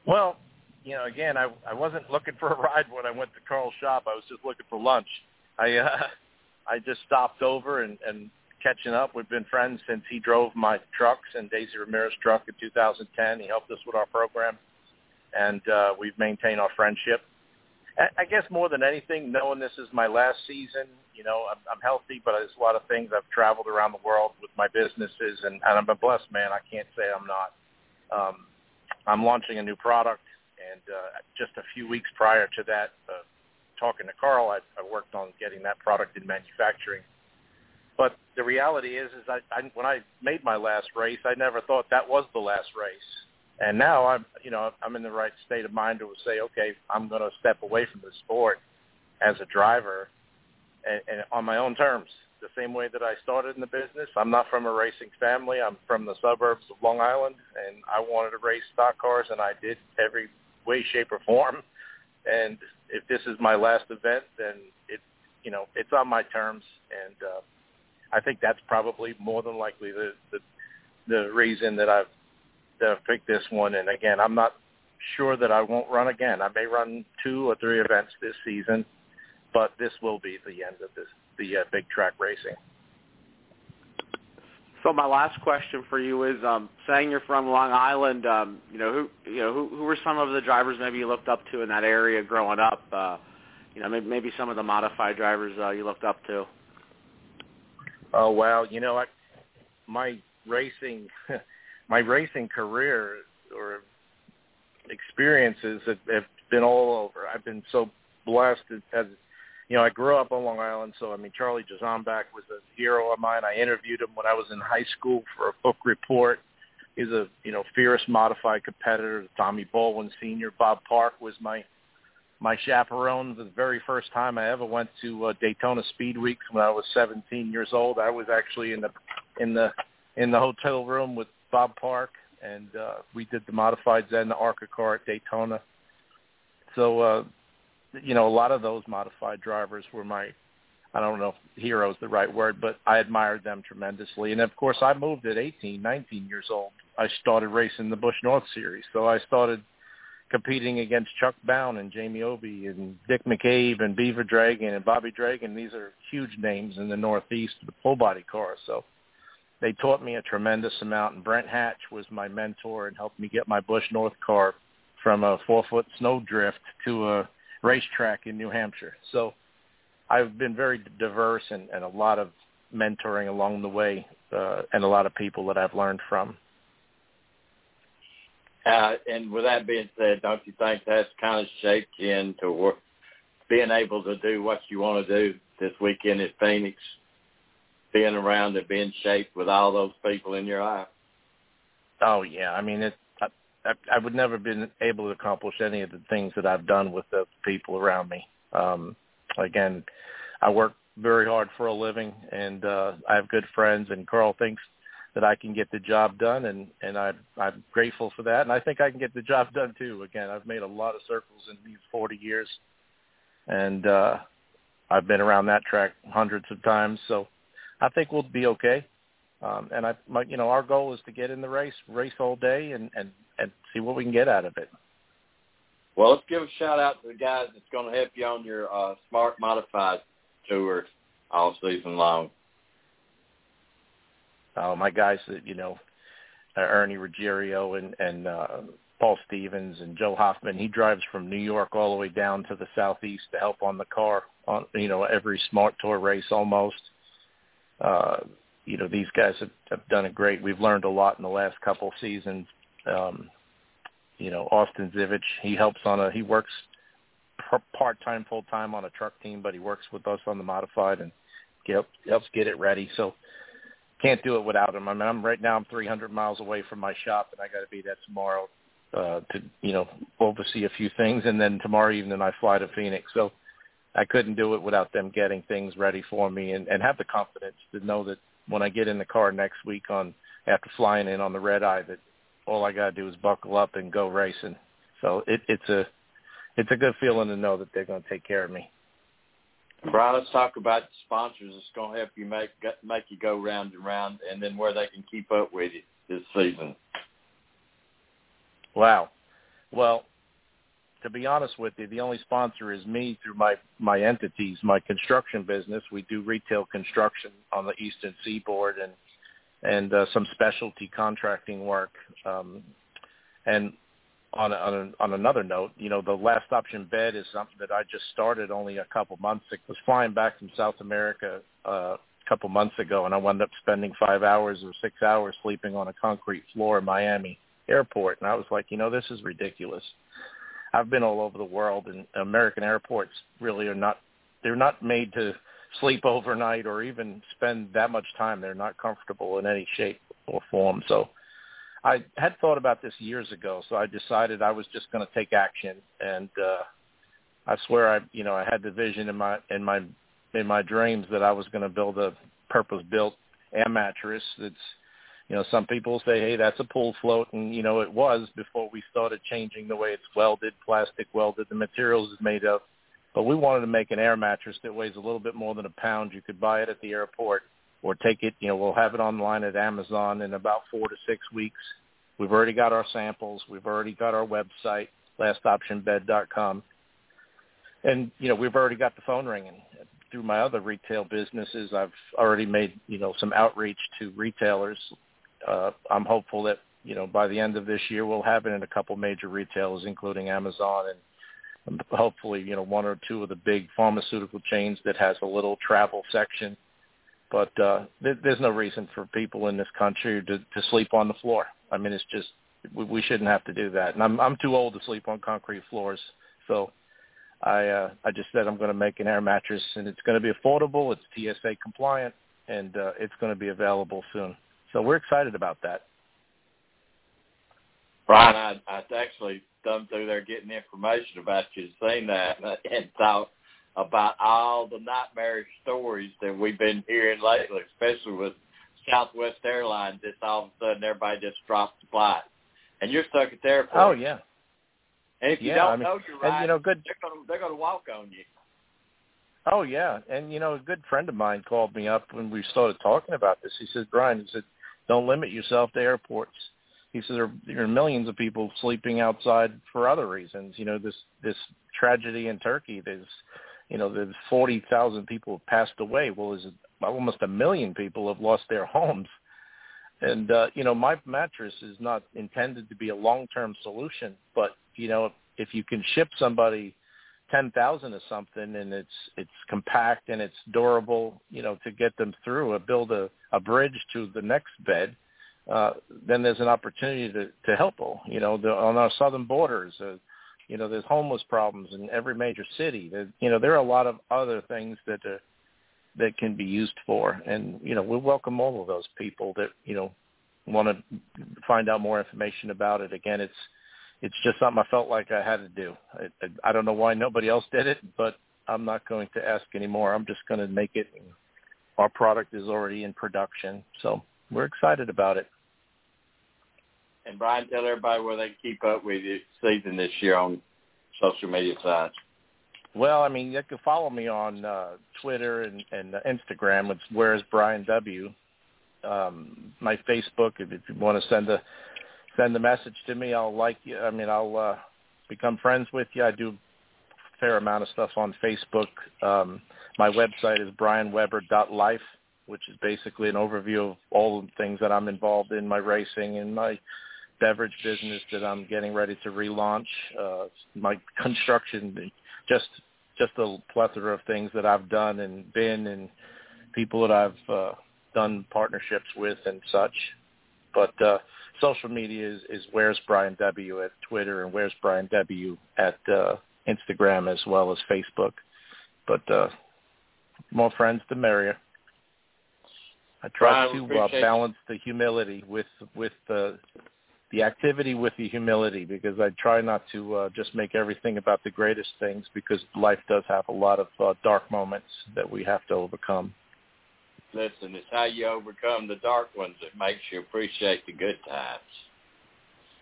Well, you know, again, I I wasn't looking for a ride when I went to Carl's shop. I was just looking for lunch. I uh, *laughs* I just stopped over and and catching up. We've been friends since he drove my trucks and Daisy Ramirez truck in 2010. He helped us with our program, and uh, we've maintained our friendship. I guess more than anything, knowing this is my last season, you know, I'm, I'm healthy, but there's a lot of things. I've traveled around the world with my businesses, and, and I'm a blessed man. I can't say I'm not. Um, I'm launching a new product, and uh, just a few weeks prior to that, uh, talking to Carl, I, I worked on getting that product in manufacturing. But the reality is, is I, I when I made my last race, I never thought that was the last race. And now I'm, you know, I'm in the right state of mind to say, okay, I'm going to step away from the sport as a driver, and, and on my own terms the same way that I started in the business. I'm not from a racing family. I'm from the suburbs of Long Island, and I wanted to race stock cars, and I did every way, shape, or form. And if this is my last event, then it, you know, it's on my terms, and uh, I think that's probably more than likely the the, the reason that I've that picked this one. And again, I'm not sure that I won't run again. I may run two or three events this season, but this will be the end of this the uh, big track racing. So my last question for you is, um, saying you're from Long Island, um, you know, who you know who, who were some of the drivers maybe you looked up to in that area growing up? Uh, you know, maybe, maybe some of the modified drivers uh, you looked up to. Oh wow, you know, I, my racing, *laughs* my racing career or experiences have, have been all over. I've been so blessed as you know, I grew up on Long Island, so I mean, Charlie Jarzombek was a hero of mine. I interviewed him when I was in high school for a book report. He's a you know fierce modified competitor. Tommy Baldwin Sr. Bob Park was my my chaperone the very first time I ever went to uh, Daytona Speed Weeks when I was 17 years old. I was actually in the in the in the hotel room with Bob Park, and uh, we did the modifieds and the ARCA car at Daytona. So uh, you know, a lot of those modified drivers were my, I don't know if hero is the right word, but I admired them tremendously. And of course, I moved at 18, 19 years old. I started racing the Busch North Series, so I started competing against Chuck Bown and Jamie Aube and Dick McCabe and Beaver Dragon and Bobby Dragon. These are huge names in the Northeast, the full body cars. So they taught me a tremendous amount. And Brent Hatch was my mentor and helped me get my Busch North car from a four foot snowdrift to a racetrack in New Hampshire. So I've been very diverse and, and a lot of mentoring along the way uh, and a lot of people that I've learned from. Uh, and with that being said, don't you think that's kind of shaped you into work, being able to do what you want to do this weekend at Phoenix, being around and being shaped with all those people in your eye? Oh yeah, I mean it. I, I would never been able to accomplish any of the things that I've done with the people around me. Um, again, I work very hard for a living, and uh, I have good friends. And Carl thinks that I can get the job done, and and I, I'm grateful for that. And I think I can get the job done too. Again, I've made a lot of circles in these 40 years, and uh, I've been around that track hundreds of times. So I think we'll be okay. Um, and I, my, you know, our goal is to get in the race, race all day, and and and see what we can get out of it. Well, let's give a shout out to the guys that's going to help you on your uh, smart modified tour all season long. Uh, my guys that you know, uh, Ernie Ruggiero and and uh, Paul Stevens and Joe Hoffman. He drives from New York all the way down to the southeast to help on the car on you know every smart tour race almost. Uh, you know these guys have, have done it great. We've learned a lot in the last couple seasons. Um, you know Austin Zivich, he helps on a he works part time, full time on a truck team, but he works with us on the modified and helps helps get it ready. So can't do it without him. I mean, I'm right now I'm 300 miles away from my shop, and I got to be there tomorrow uh, to you know oversee a few things, and then tomorrow evening I fly to Phoenix. So I couldn't do it without them getting things ready for me and, and have the confidence to know that when I get in the car next week on after flying in on the red eye that all I gotta do is buckle up and go racing. So it, it's a it's a good feeling to know that they're going to take care of me. Brian, let's talk about sponsors that's going to help you make make you go round and round, and then where they can keep up with you this season. Wow. Well, to be honest with you, the only sponsor is me through my my entities, my construction business. We do retail construction on the Eastern Seaboard and and uh, some specialty contracting work. Um, and on on, on another note, you know, the last option bed is something that I just started only a couple months ago. I was flying back from South America uh, a couple months ago, and I wound up spending five hours or six hours sleeping on a concrete floor in Miami airport, and I was like, you know, this is ridiculous. I've been all over the world, and American airports really are not. They're not made to sleep overnight or even spend that much time. They're not comfortable in any shape or form. So I had thought about this years ago, so I decided I was just going to take action. And uh, I swear, I you know, I had the vision in my in my in my dreams that I was going to build a purpose-built air mattress. That's you know, some people say, hey, that's a pull float, and you know, it was before we started changing the way it's welded, plastic welded, the materials is made of. But we wanted to make an air mattress that weighs a little bit more than a pound. You could buy it at the airport or take it, you know, we'll have it online at Amazon in about four to six weeks. We've already got our samples. We've already got our website, lastoptionbed.com. And, you know, we've already got the phone ringing. Through my other retail businesses, I've already made, you know, some outreach to retailers. Uh, I'm hopeful that, you know, by the end of this year, we'll have it in a couple major retailers, including Amazon and hopefully, you know, one or two of the big pharmaceutical chains that has a little travel section but uh, th- there's no reason for people in this country to, to sleep on the floor. I mean, it's just we, we shouldn't have to do that. And I'm I'm too old to sleep on concrete floors, so I uh, I just said I'm going to make an air mattress, and it's going to be affordable. It's TSA compliant, and uh, it's going to be available soon. So we're excited about that. Brian, I, I actually thumbed through there getting information about you, seen that, *laughs* and thought about all the nightmare stories that we've been hearing lately, especially with Southwest Airlines. Just all of a sudden, everybody just drops the flight, and you're stuck at the airport. Oh yeah. And if you yeah, don't I mean, know you're right, and, you know, good. they're going they're to walk on you. Oh yeah, and you know, a good friend of mine called me up when we started talking about this. He said, Brian, he said, don't limit yourself to airports. He said there, there are millions of people sleeping outside for other reasons. You know, this this tragedy in Turkey. There's you know, there's 40,000 people have passed away. Well, there's almost a million people have lost their homes. And, uh, you know, my mattress is not intended to be a long-term solution, but, you know, if you can ship somebody 10,000 of something and it's, it's compact and it's durable, you know, to get them through or build a, a bridge to the next bed, uh, then there's an opportunity to, to help them. You know, the, on our southern borders, uh, you know, there's homeless problems in every major city. There, you know, there are a lot of other things that uh, that can be used for, and you know, we welcome all of those people that you know want to find out more information about it. Again, it's it's just something I felt like I had to do. I, I don't know why nobody else did it, but I'm not going to ask anymore. I'm just going to make it. Our product is already in production, so we're excited about it. And Brian, tell everybody where they can keep up with you season this year on social media sites. Well, I mean, you can follow me on uh, Twitter and, and Instagram. It's where's Brian W. Um, my Facebook, if, if you want to send a send a message to me, I'll like you. I mean, I'll uh, become friends with you. I do a fair amount of stuff on Facebook. Um, my website is brianweber.life, which is basically an overview of all the things that I'm involved in, my racing and my beverage business that I'm getting ready to relaunch, uh, my construction, just just a plethora of things that I've done and been and people that I've uh, done partnerships with and such. But uh, social media is, is Where's Brian W at Twitter and Where's Brian W at uh, Instagram as well as Facebook. But uh, more friends, the merrier. I try Brian, to uh, balance the humility with with the the activity with the humility because I try not to uh, just make everything about the greatest things because life does have a lot of uh, dark moments that we have to overcome. Listen, it's how you overcome the dark ones that makes you appreciate the good times.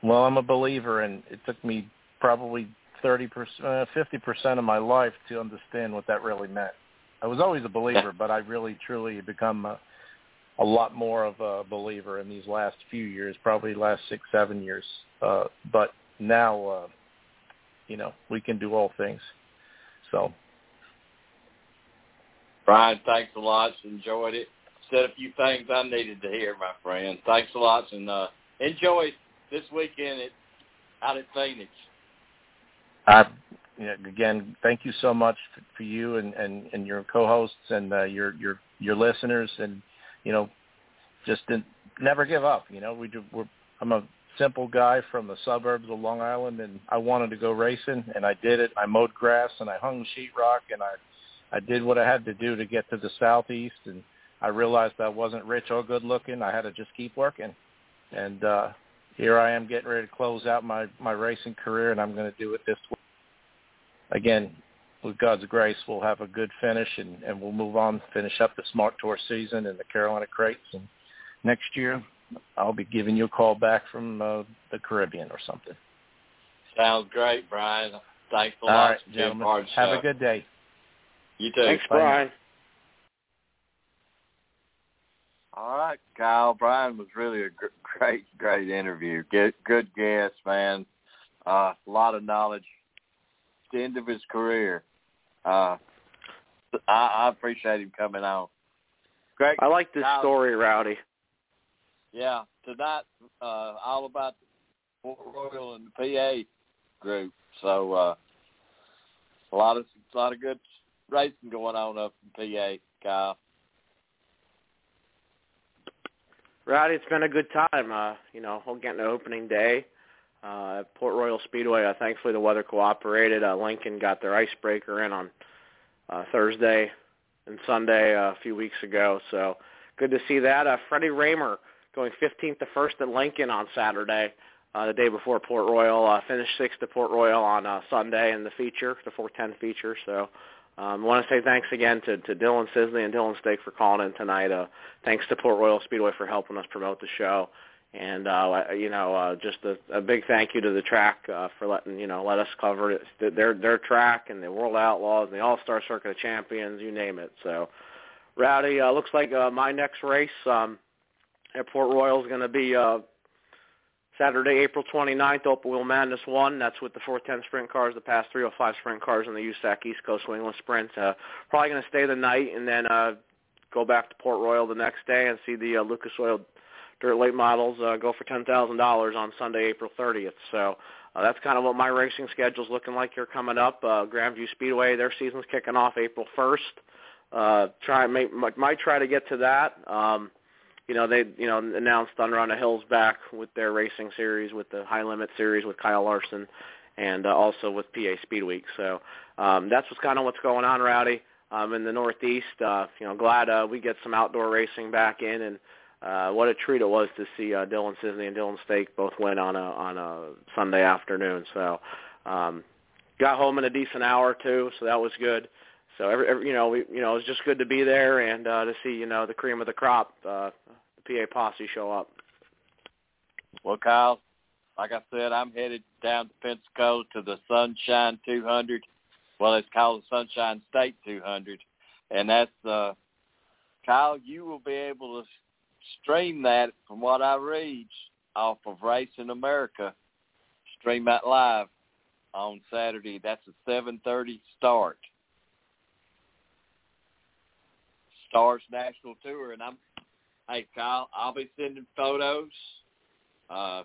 Well, I'm a believer, and it took me probably 30%, uh, 50% of my life to understand what that really meant. I was always a believer, but I really, truly become a, a lot more of a believer in these last few years, probably last six, seven years. Uh, but now, uh, you know, we can do all things. So. Brian, thanks a lot. Enjoyed it. Said a few things I needed to hear, my friend. Thanks a lot, and uh, enjoy this weekend at, out at Phoenix. Yeah, again, thank you so much for, you and, and, and your co-hosts and uh, your your your listeners and you know, just never give up. You know, we do, we're, I'm a simple guy from the suburbs of Long Island, and I wanted to go racing, and I did it. I mowed grass, and I hung sheetrock, and I, I did what I had to do to get to the southeast, and I realized I wasn't rich or good looking. I had to just keep working, and uh, here I am getting ready to close out my my racing career, and I'm going to do it this way. Again, with God's grace, we'll have a good finish and, and we'll move on, finish up the Smart Tour season and the Carolina Crates. And next year, I'll be giving you a call back from uh, the Caribbean or something. Sounds great, Brian. Thanks a lot. right, gentlemen. Have a good day. You too. Thanks, Bye Brian. All right, Kyle. Brian was really a great, great interview. Good, good guest, man. Uh, a lot of knowledge. The end of his career. Uh, I, I appreciate him coming on. Great. I like this Kyle, story, Rowdy. Yeah, tonight uh, all about the Port Royal and the PA group. So uh, a lot of a lot of good racing going on up in PA, Kyle. Rowdy, it's been a good time. Uh, you know, we'll get into opening day uh, at Port Royal Speedway. Uh, thankfully, the weather cooperated. Uh, Lincoln got their icebreaker in on uh, Thursday and Sunday uh, a few weeks ago. So good to see that. Uh, Freddie Rahmer going 15th to first at Lincoln on Saturday, uh, the day before Port Royal. Uh, finished sixth at Port Royal on uh, Sunday in the feature, the 410 feature. So um, I want to say thanks again to, to Dylan Cisney and Dillan Stake for calling in tonight. Uh, thanks to Port Royal Speedway for helping us promote the show. And uh, you know, uh, just a, a big thank you to the track uh, for letting you know let us cover it, their their track and the World Outlaws and the All Star Circuit of Champions, you name it. So, Rowdy, uh, looks like uh, my next race um, at Port Royal is going to be uh, Saturday, April 29th, Open Wheel Madness 1. That's with the 410 sprint cars, the PASS 305 sprint cars, and the USAC East Coast England Sprint. Uh, probably going to stay the night and then uh, go back to Port Royal the next day and see the uh, Lucas Oil Dirt Late Models uh, go for $10,000 on Sunday, April 30th. So uh, that's kind of what my racing schedule's looking like here coming up. Uh, Grandview Speedway, their season's kicking off April 1st. Uh, try might, might try to get to that. Um, you know, they you know announced Thunder on the Hills back with their racing series, with the High Limit series with Kyle Larson, and uh, also with PA Speed Week. So um, that's what's kind of what's going on, Rowdy. Um, in the Northeast, uh, you know, glad uh, we get some outdoor racing back in, and uh, what a treat it was to see uh, Dylan Cisney and Dillan Stake both win on a on a Sunday afternoon. So um, got home in a decent hour too, so that was good. So every, every you know we you know it was just good to be there and uh, to see you know the cream of the crop, uh, the PA posse show up. Well, Kyle, like I said, I'm headed down to Pensacola to the Sunshine 200. Well, it's called the Sunshine State 200, and that's uh, Kyle. You will be able to stream that from what I read off of Racing America. Stream that live on Saturday. That's a 7:30 start. Stars National Tour, and I'm, hey Kyle, I'll be sending photos, uh,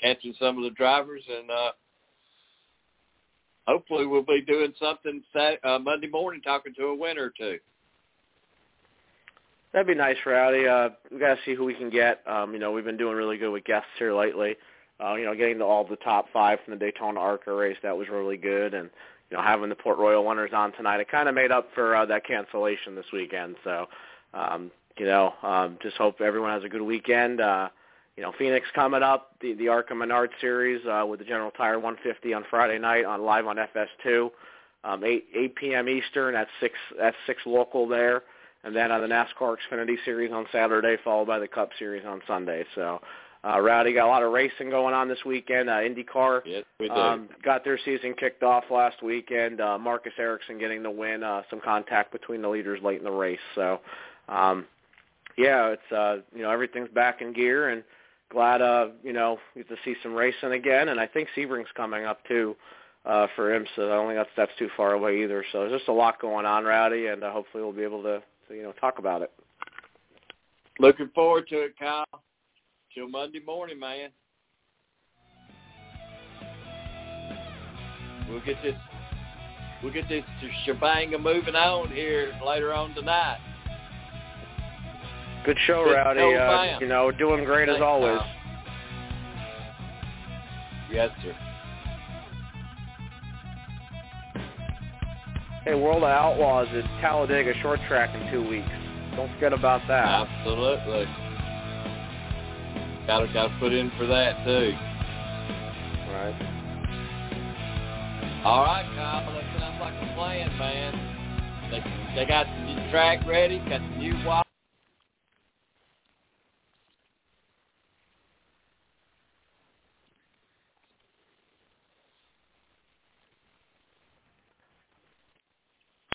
catching some of the drivers, and uh, hopefully we'll be doing something Saturday, uh, Monday morning, talking to a winner or two. That'd be nice, Rowdy. Uh, we got to see who we can get. Um, you know, we've been doing really good with guests here lately. Uh, you know, getting to all the top five from the Daytona ARCA race that was really good, and you know, having the Port Royal winners on tonight, it kind of made up for uh, that cancellation this weekend. So, um, you know, um, just hope everyone has a good weekend. Uh, you know, Phoenix coming up, the the ARCA Menard Series uh, with the General Tire 150 on Friday night on live on FS2, um, 8 8 p.m. Eastern. That's six that's six local there and then on the NASCAR Xfinity Series on Saturday, followed by the Cup Series on Sunday. So, uh, Rowdy got a lot of racing going on this weekend. Uh, IndyCar yes, we do. Um, got their season kicked off last weekend. Uh, Marcus Ericsson getting the win. Uh, some contact between the leaders late in the race. So, um, yeah, it's uh, you know everything's back in gear, and glad uh, you know get to see some racing again. And I think Sebring's coming up too uh, for IMSA. I don't think that's that's too far away either. So there's just a lot going on, Rowdy, and uh, hopefully we'll be able to to you know talk about it. Looking forward to it, Kyle. Till Monday morning, man. We'll get this we'll get this shebang moving on here later on tonight. Good show, Good Rowdy. show, uh, you know, doing great Thanks, as always. Kyle. Yes, sir. Hey, World of Outlaws is Talladega Short Track in two weeks. Don't forget about that. Absolutely. Gotta gotta put in for that too. Right. All right, Kyle. That sounds like a plan, man. They they got the new track ready, got the new wire.